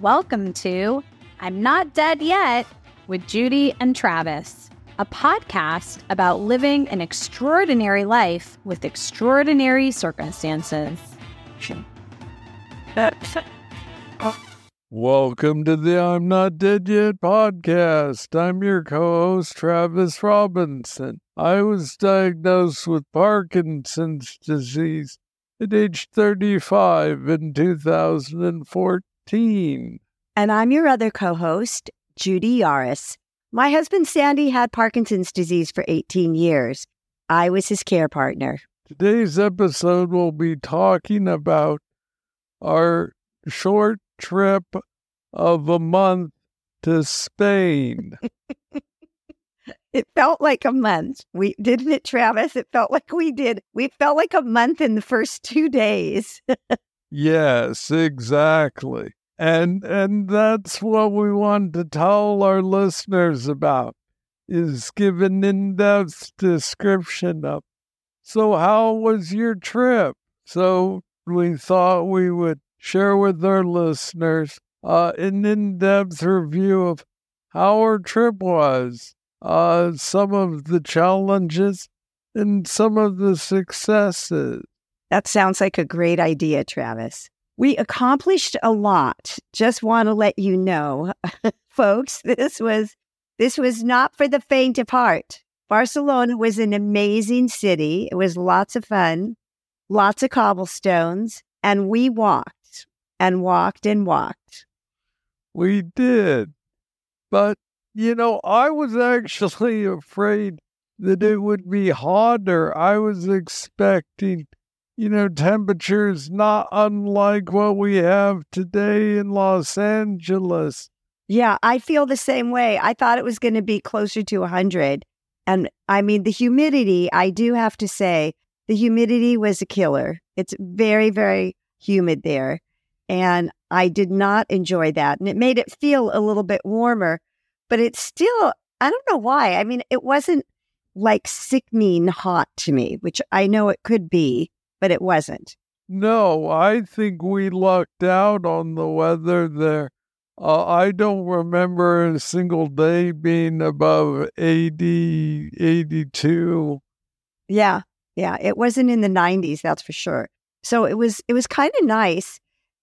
Welcome to I'm Not Dead Yet with Judy and Travis, a podcast about living an extraordinary life with extraordinary circumstances. Welcome to the I'm Not Dead Yet podcast. I'm your co host, Travis Robinson. I was diagnosed with Parkinson's disease at age 35 in 2014. And I'm your other co host, Judy Yaras. My husband Sandy had Parkinson's disease for 18 years. I was his care partner. Today's episode will be talking about our short trip of a month to Spain. It felt like a month. We didn't it, Travis? It felt like we did. We felt like a month in the first two days. yes, exactly. And and that's what we want to tell our listeners about is give an in-depth description of so how was your trip? So we thought we would share with our listeners uh, an in-depth review of how our trip was uh, some of the challenges and some of the successes. That sounds like a great idea, Travis. We accomplished a lot. Just want to let you know, folks, this was this was not for the faint of heart. Barcelona was an amazing city. It was lots of fun, lots of cobblestones, and we walked and walked and walked. We did. But you know, I was actually afraid that it would be harder. I was expecting, you know, temperatures not unlike what we have today in Los Angeles. Yeah, I feel the same way. I thought it was going to be closer to 100. And I mean, the humidity, I do have to say, the humidity was a killer. It's very, very humid there. And I did not enjoy that. And it made it feel a little bit warmer but it's still, I don't know why. I mean, it wasn't like sickening hot to me, which I know it could be, but it wasn't. No, I think we lucked out on the weather there. Uh, I don't remember a single day being above 80, 82. Yeah, yeah. It wasn't in the 90s, that's for sure. So it was it was kind of nice.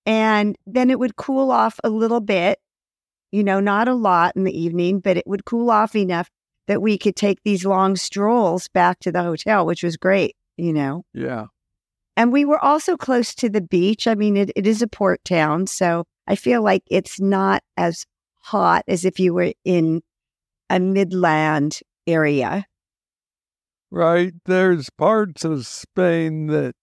And then it would cool off a little bit you know, not a lot in the evening, but it would cool off enough that we could take these long strolls back to the hotel, which was great, you know. Yeah. And we were also close to the beach. I mean, it, it is a port town, so I feel like it's not as hot as if you were in a midland area. Right. There's parts of Spain that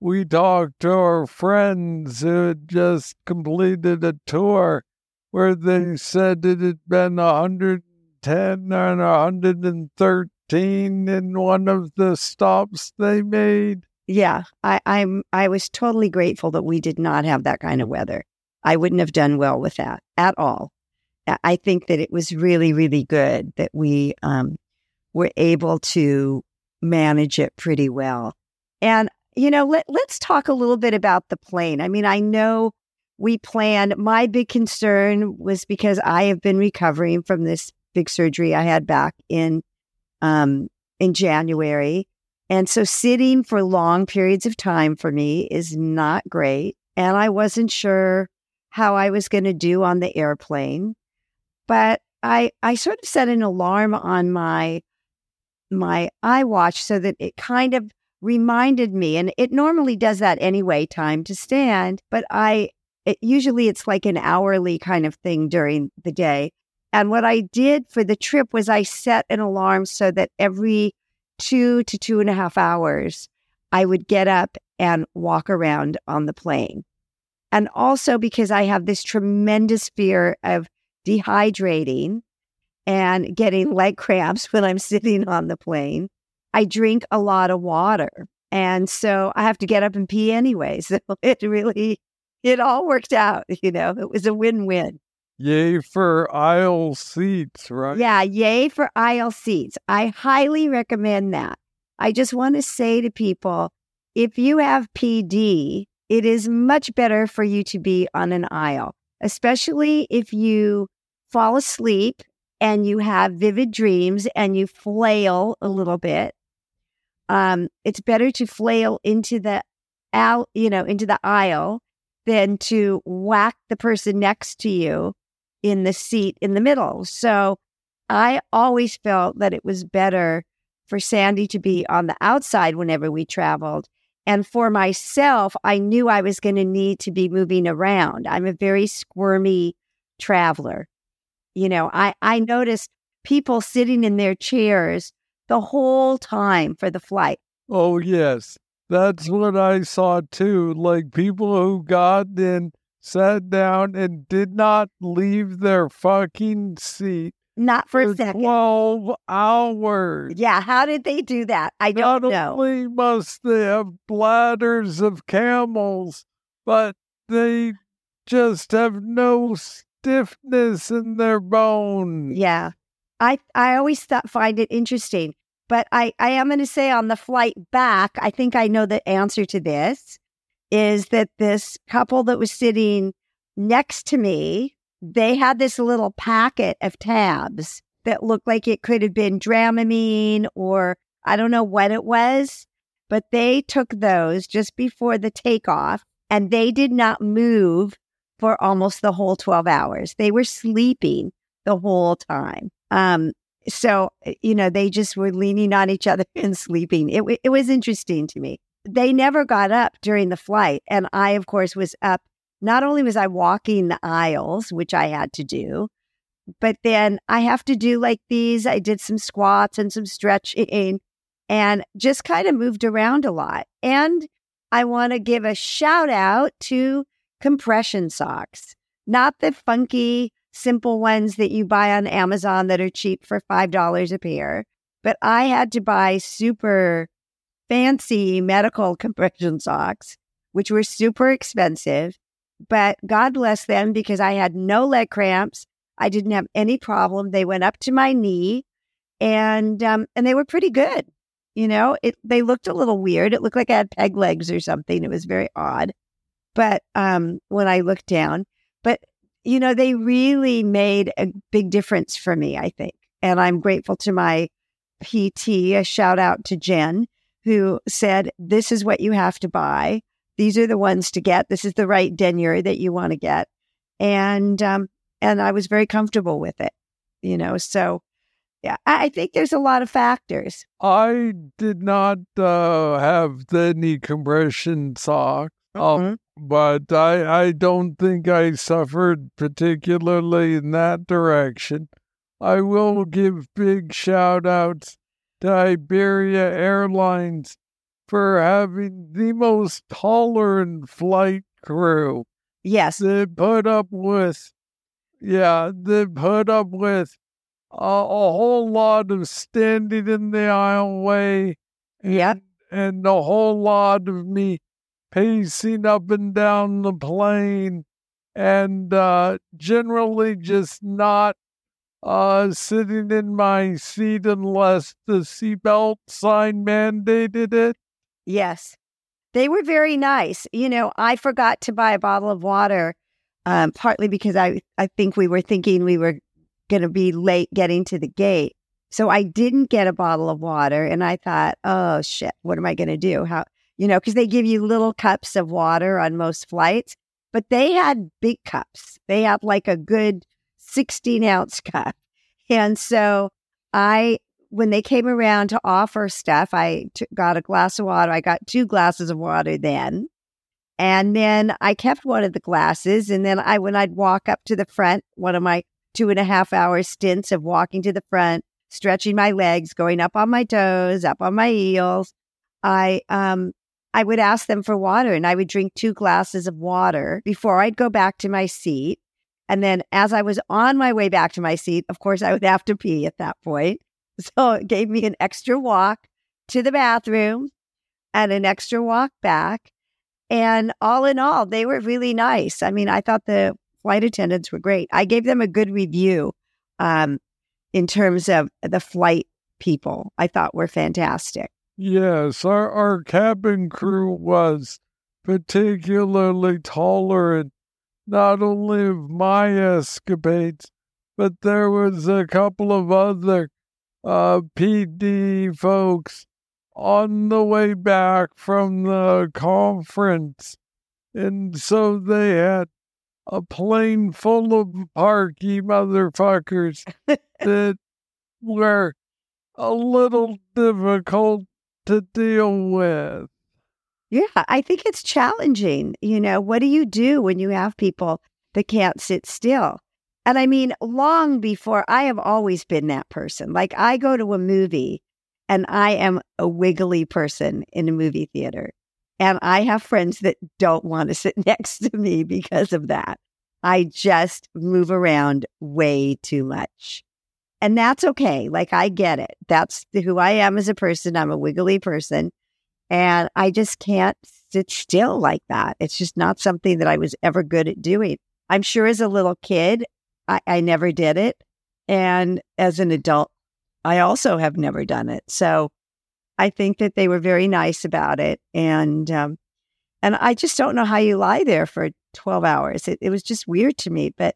we talked to our friends who had just completed a tour where they said it had been 110 and 113 in one of the stops they made. Yeah, I, I'm. I was totally grateful that we did not have that kind of weather. I wouldn't have done well with that at all. I think that it was really, really good that we um, were able to manage it pretty well. And you know, let let's talk a little bit about the plane. I mean, I know we planned. My big concern was because I have been recovering from this big surgery I had back in um, in January, and so sitting for long periods of time for me is not great. And I wasn't sure how I was going to do on the airplane, but I I sort of set an alarm on my my iWatch so that it kind of reminded me and it normally does that anyway time to stand but i it, usually it's like an hourly kind of thing during the day. And what I did for the trip was I set an alarm so that every two to two and a half hours, I would get up and walk around on the plane. And also because I have this tremendous fear of dehydrating and getting leg cramps when I'm sitting on the plane, I drink a lot of water. And so I have to get up and pee anyway. So it really it all worked out. You know, it was a win win. Yay for aisle seats, right? Yeah, yay for aisle seats. I highly recommend that. I just want to say to people if you have PD, it is much better for you to be on an aisle. especially if you fall asleep and you have vivid dreams and you flail a little bit. Um, it's better to flail into the out, you know, into the aisle than to whack the person next to you in the seat in the middle. So I always felt that it was better for Sandy to be on the outside whenever we traveled. And for myself, I knew I was going to need to be moving around. I'm a very squirmy traveler. You know, I, I noticed people sitting in their chairs the whole time for the flight. Oh, yes. That's what I saw too. Like people who got in, sat down, and did not leave their fucking seat. Not for a second. 12 hours. Yeah, how did they do that? I don't Not know. only must they have bladders of camels, but they just have no stiffness in their bones. Yeah. I I always thought find it interesting. But I, I am going to say on the flight back, I think I know the answer to this is that this couple that was sitting next to me, they had this little packet of tabs that looked like it could have been Dramamine or I don't know what it was, but they took those just before the takeoff and they did not move for almost the whole 12 hours. They were sleeping the whole time. Um, so, you know, they just were leaning on each other and sleeping. It, w- it was interesting to me. They never got up during the flight. And I, of course, was up. Not only was I walking the aisles, which I had to do, but then I have to do like these. I did some squats and some stretching and just kind of moved around a lot. And I want to give a shout out to compression socks, not the funky, simple ones that you buy on Amazon that are cheap for $5 a pair. But I had to buy super fancy medical compression socks, which were super expensive. But God bless them because I had no leg cramps. I didn't have any problem. They went up to my knee and um, and they were pretty good. You know, it they looked a little weird. It looked like I had peg legs or something. It was very odd. But um, when I looked down, but you know, they really made a big difference for me, I think. And I'm grateful to my PT, a shout out to Jen, who said, This is what you have to buy. These are the ones to get. This is the right denier that you want to get. And um, and I was very comfortable with it, you know. So yeah, I, think there's a lot of factors. I did not uh, have any compression socks, um, Mhm. but I, I don't think I suffered particularly in that direction. I will give big shout outs to Iberia Airlines for having the most tolerant flight crew. Yes. They put up with, yeah, they put up with a, a whole lot of standing in the aisleway Yeah. and a whole lot of me pacing up and down the plane and uh, generally just not uh, sitting in my seat unless the seatbelt sign mandated it. Yes. They were very nice. You know, I forgot to buy a bottle of water, um, partly because I, I think we were thinking we were going to be late getting to the gate. So I didn't get a bottle of water. And I thought, oh, shit, what am I going to do? How, you know, because they give you little cups of water on most flights, but they had big cups. They had like a good 16 ounce cup. And so I when they came around to offer stuff, I t- got a glass of water. I got two glasses of water then. And then I kept one of the glasses. And then I, when I'd walk up to the front, one of my two and a half hour stints of walking to the front, stretching my legs, going up on my toes, up on my heels, I, um, I would ask them for water and I would drink two glasses of water before I'd go back to my seat. And then as I was on my way back to my seat, of course, I would have to pee at that point. So it gave me an extra walk to the bathroom and an extra walk back. And all in all, they were really nice. I mean, I thought the flight attendants were great. I gave them a good review um, in terms of the flight people, I thought were fantastic. Yes, our, our cabin crew was particularly tolerant. Not only of my escapades, but there was a couple of other uh, PD folks on the way back from the conference. And so they had a plane full of parky motherfuckers that were a little difficult to deal with. Yeah, I think it's challenging. You know, what do you do when you have people that can't sit still? And I mean, long before I have always been that person. Like, I go to a movie and I am a wiggly person in a movie theater. And I have friends that don't want to sit next to me because of that. I just move around way too much. And that's okay. Like, I get it. That's who I am as a person. I'm a wiggly person. And I just can't sit still like that. It's just not something that I was ever good at doing. I'm sure as a little kid, I, I never did it. And as an adult, I also have never done it. So I think that they were very nice about it. And, um, and I just don't know how you lie there for 12 hours. It, it was just weird to me, but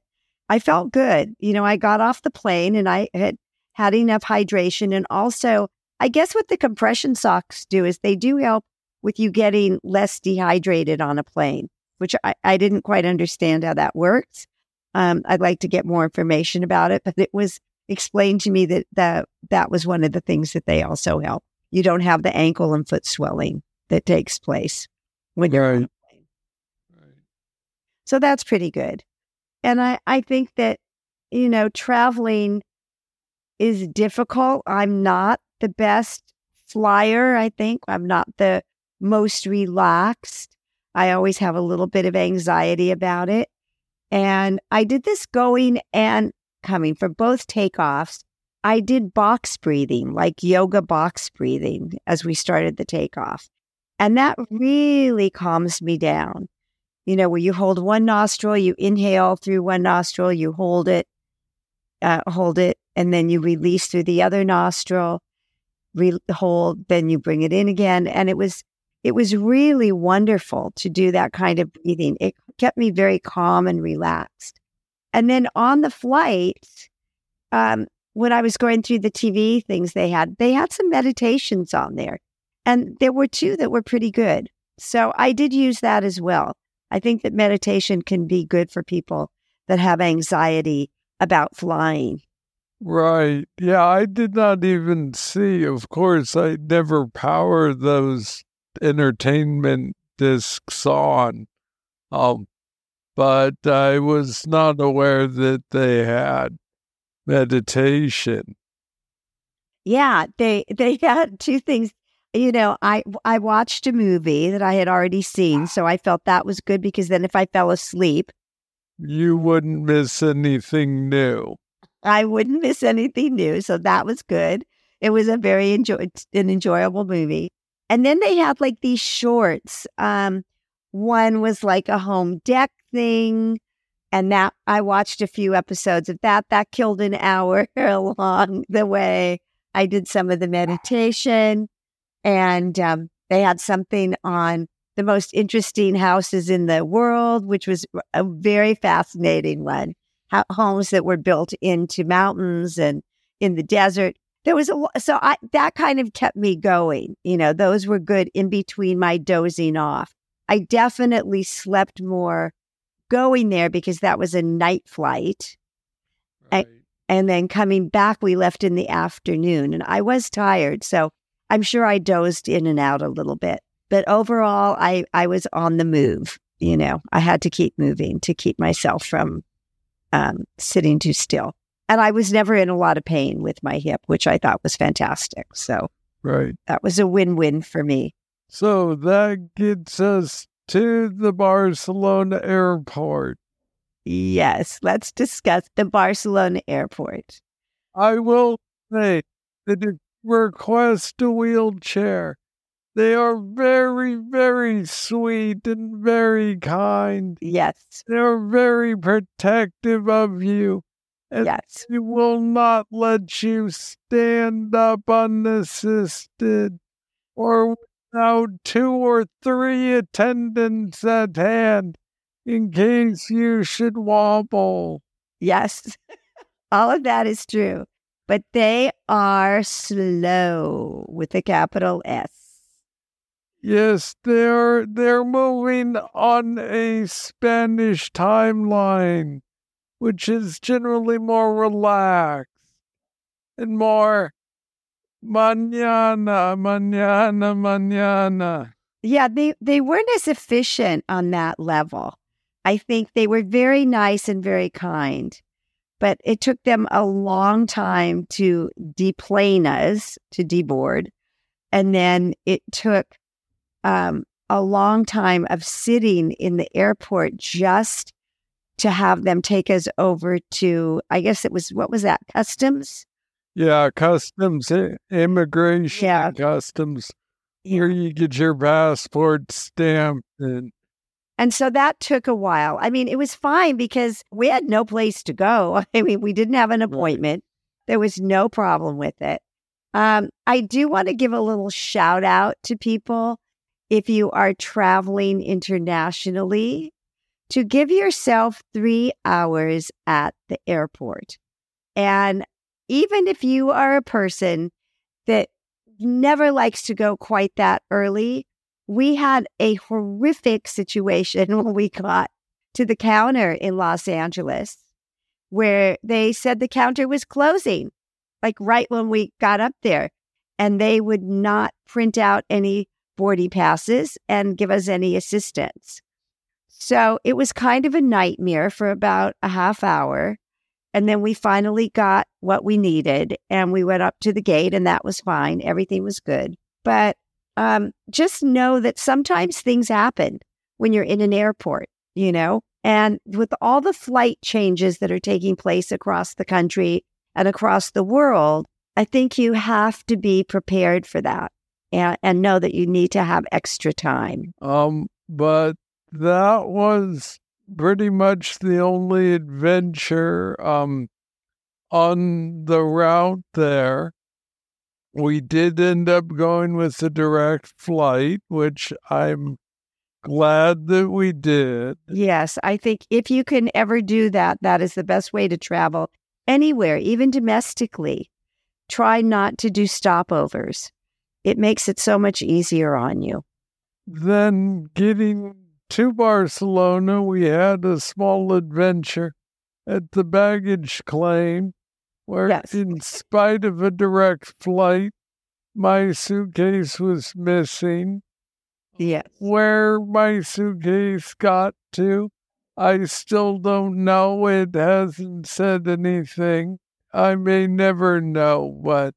I felt good. You know, I got off the plane and I had had enough hydration. And also, I guess what the compression socks do is they do help with you getting less dehydrated on a plane, which I, I didn't quite understand how that works. Um, I'd like to get more information about it, but it was explained to me that that, that was one of the things that they also help. You don't have the ankle and foot swelling that takes place when you're Right. on a plane. So that's pretty good. And I, I think that, you know, traveling is difficult. I'm not the best flyer, I think. I'm not the most relaxed. I always have a little bit of anxiety about it. And I did this going and coming for both takeoffs. I did box breathing, like yoga box breathing, as we started the takeoff. And that really calms me down you know, where you hold one nostril, you inhale through one nostril, you hold it, uh, hold it, and then you release through the other nostril, re- hold, then you bring it in again. And it was, it was really wonderful to do that kind of breathing. It kept me very calm and relaxed. And then on the flight, um, when I was going through the TV things they had, they had some meditations on there. And there were two that were pretty good. So I did use that as well. I think that meditation can be good for people that have anxiety about flying. Right. Yeah, I did not even see. Of course, I never power those entertainment discs on. Um, but I was not aware that they had meditation. Yeah, they they had two things. You know, I I watched a movie that I had already seen, so I felt that was good because then if I fell asleep, You wouldn't miss anything new. I wouldn't miss anything new. So that was good. It was a very enjoy an enjoyable movie. And then they had like these shorts. Um, one was like a home deck thing. And that I watched a few episodes of that. That killed an hour along the way. I did some of the meditation and um, they had something on the most interesting houses in the world, which was a very fascinating one. Homes that were built into mountains and in the desert. There was a so I that kind of kept me going. You know, those were good in between my dozing off. I definitely slept more going there because that was a night flight. Right. And then coming back, we left in the afternoon and I was tired. So I'm sure I dozed in and out a little bit. But overall, I, I was on the move. You know, I had to keep moving to keep myself from um, sitting too still. And I was never in a lot of pain with my hip, which I thought was fantastic. So Right. that was a win win for me. So that gets us to the Barcelona airport. Yes, let's discuss the Barcelona airport. I will say that if you request a wheelchair, they are very, very sweet and very kind. Yes, They're very protective of you. And yes, they will not let you stand up unassisted or without two or three attendants at hand. in case you should wobble. Yes, all of that is true. But they are slow with a capital S. Yes, they're they're moving on a Spanish timeline, which is generally more relaxed and more mañana, mañana, mañana. Yeah, they, they weren't as efficient on that level. I think they were very nice and very kind, but it took them a long time to deplane us, to deboard. And then it took um, a long time of sitting in the airport just to have them take us over to, I guess it was, what was that, customs? Yeah, customs, immigration, Yeah. customs. Here you get your passport stamped and And so that took a while. I mean, it was fine because we had no place to go. I mean, we didn't have an appointment. There was no problem with it. Um, I do want to give a little shout out to people if you are traveling internationally to give yourself three hours at the airport. And even if you are a person that never likes to go quite that early, we had a horrific situation when we got to the counter in Los Angeles where they said the counter was closing, like right when we got up there. And they would not print out any boarding passes and give us any assistance. So it was kind of a nightmare for about a half hour. And then we finally got what we needed and we went up to the gate and that was fine. Everything was good. But um, just know that sometimes things happen when you're in an airport, you know? And with all the flight changes that are taking place across the country and across the world, I think you have to be prepared for that and, and know that you need to have extra time. um but that was pretty much the only adventure um on the route there. We did end up going with a direct flight, which I'm glad that we did. Yes, I think if you can ever do that, that is the best way to travel anywhere, even domestically. Try not to do stopovers. It makes it so much easier on you. Then getting to Barcelona, we had a small adventure at the baggage claim where, Yes. in spite of a direct flight, my suitcase was missing. Yes. Where my suitcase got to, I still don't know. It hasn't said anything. I may never know, but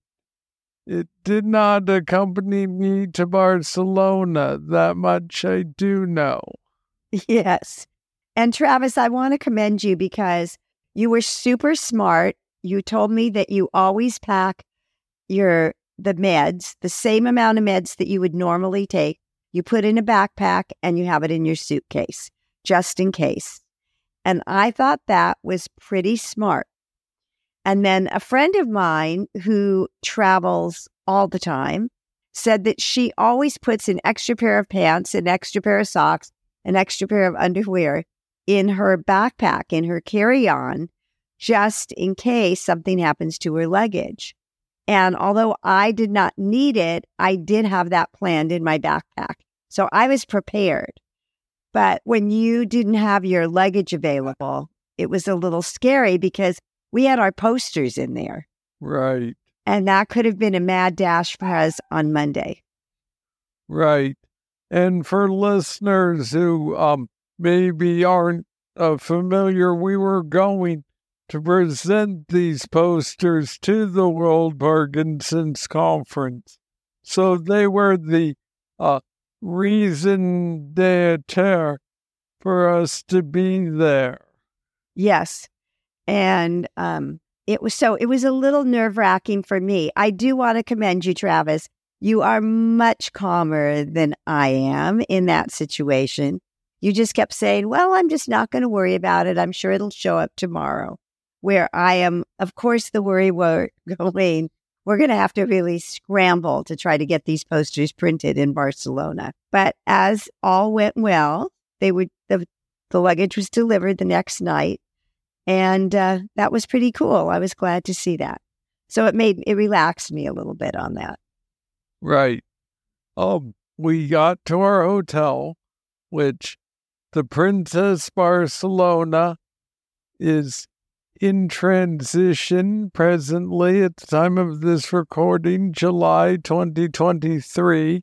it did not accompany me to Barcelona. That much I do know. Yes. And Travis, I want to commend you because you were super smart. You told me that you always pack your the meds, the same amount of meds that you would normally take. You put in a backpack and you have it in your suitcase just in case. And I thought that was pretty smart. And then a friend of mine who travels all the time said that she always puts an extra pair of pants, an extra pair of socks, an extra pair of underwear in her backpack, in her carry on, just in case something happens to her luggage. And although I did not need it, I did have that planned in my backpack. So I was prepared. But when you didn't have your luggage available, it was a little scary because we had our posters in there. Right, And that could have been a mad dash for us on Monday. right. And for listeners who um maybe aren't uh, familiar, we were going to present these posters to the World Parkinson's Conference. So they were the uh, reason d'etre for us to be there. Yes. And um, it was so, it was a little nerve wracking for me. I do want to commend you, Travis. You are much calmer than I am in that situation. You just kept saying, Well, I'm just not going to worry about it. I'm sure it'll show up tomorrow. Where I am, of course, the worry we're going, we're going to have to really scramble to try to get these posters printed in Barcelona. But as all went well, they would, the the luggage was delivered the next night. And uh, that was pretty cool. I was glad to see that. So it made it relaxed me a little bit on that. Right. Um, we got to our hotel, which the Princess Barcelona is in transition presently at the time of this recording, July 2023.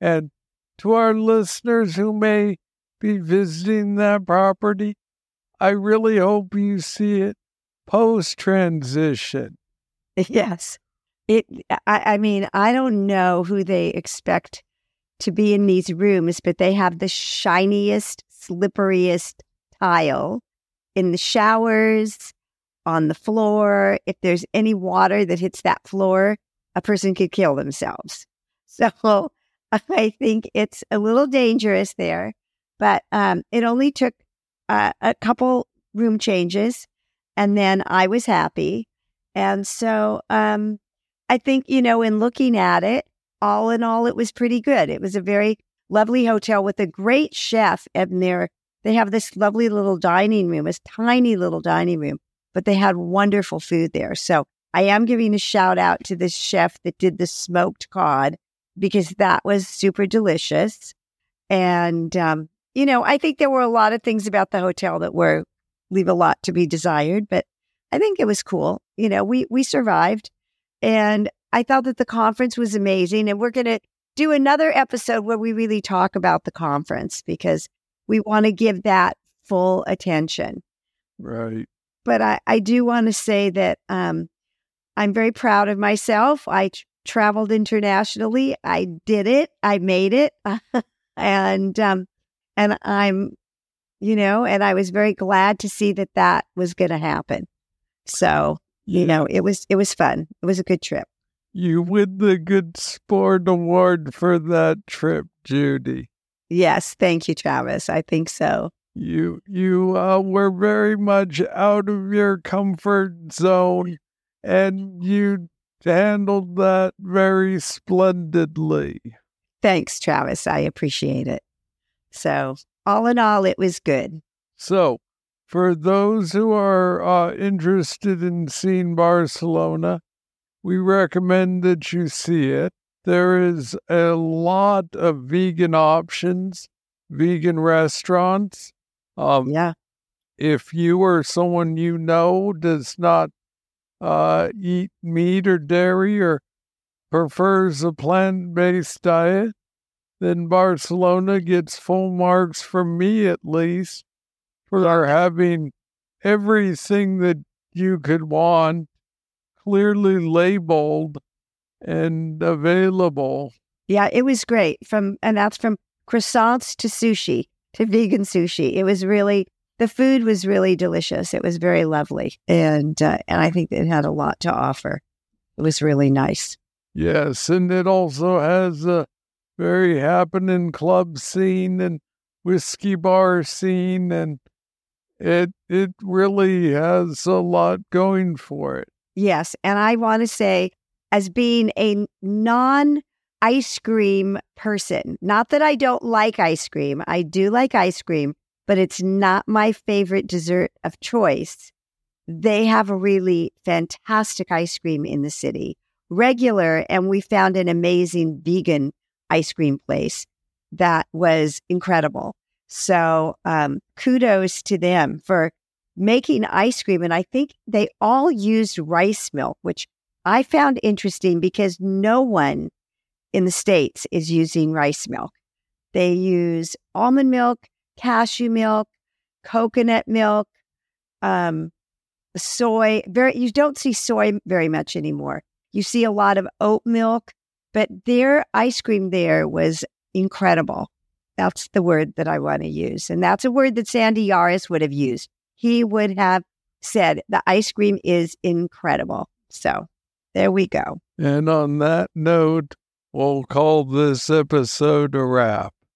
And to our listeners who may be visiting that property, I really hope you see it post transition. Yes. It I, I mean, I don't know who they expect to be in these rooms, but they have the shiniest, slipperiest tile in the showers, on the floor. If there's any water that hits that floor, a person could kill themselves. So I think it's a little dangerous there, but um, it only took uh, a couple room changes and then I was happy. And so um, I think, you know, in looking at it, all in all, it was pretty good. It was a very lovely hotel with a great chef and there they have this lovely little dining room, this tiny little dining room, but they had wonderful food there. So I am giving a shout out to this chef that did the smoked cod because that was super delicious. And, um, you know, I think there were a lot of things about the hotel that were leave a lot to be desired, but I think it was cool. You know, we, we survived and I thought that the conference was amazing. And we're going to do another episode where we really talk about the conference because we want to give that full attention. Right. But I, I do want to say that um, I'm very proud of myself. I t- traveled internationally. I did it. I made it. and um, and I'm, you know, and I was very glad to see that that was going to happen. So, you know, it was it was fun. It was a good trip. You win the Good Sport Award for that trip, Judy. Yes, thank you, Travis. I think so. You you uh, were very much out of your comfort zone, and you handled that very splendidly. Thanks, Travis. I appreciate it. So, all in all, it was good. So, for those who are uh, interested in seeing Barcelona, we recommend that you see it. There is a lot of vegan options, vegan restaurants. Um, yeah. If you or someone you know does not uh, eat meat or dairy or prefers a plant based diet, then Barcelona gets full marks from me at least for our having everything that you could want clearly labeled and available. Yeah, it was great. From and that's from croissants to sushi to vegan sushi. It was really the food was really delicious. It was very lovely, and uh, and I think it had a lot to offer. It was really nice. Yes, and it also has a very happening club scene and whiskey bar scene, and it it really has a lot going for it. Yes, and I want to say, as being a non ice cream person. Not that I don't like ice cream. I do like ice cream, but it's not my favorite dessert of choice. They have a really fantastic ice cream in the city, regular, and we found an amazing vegan ice cream place that was incredible. So, um, kudos to them for making ice cream. And I think they all used rice milk, which I found interesting because no one in the States is using rice milk. They use almond milk, cashew milk, coconut milk, um, soy. Very, you don't see soy very much anymore. You see a lot of oat milk, but their ice cream there was incredible. That's the word that I want to use. And that's a word that Sandy Yaras would have used. He would have said the ice cream is incredible. So there we go. And on that note, we'll call this episode a wrap.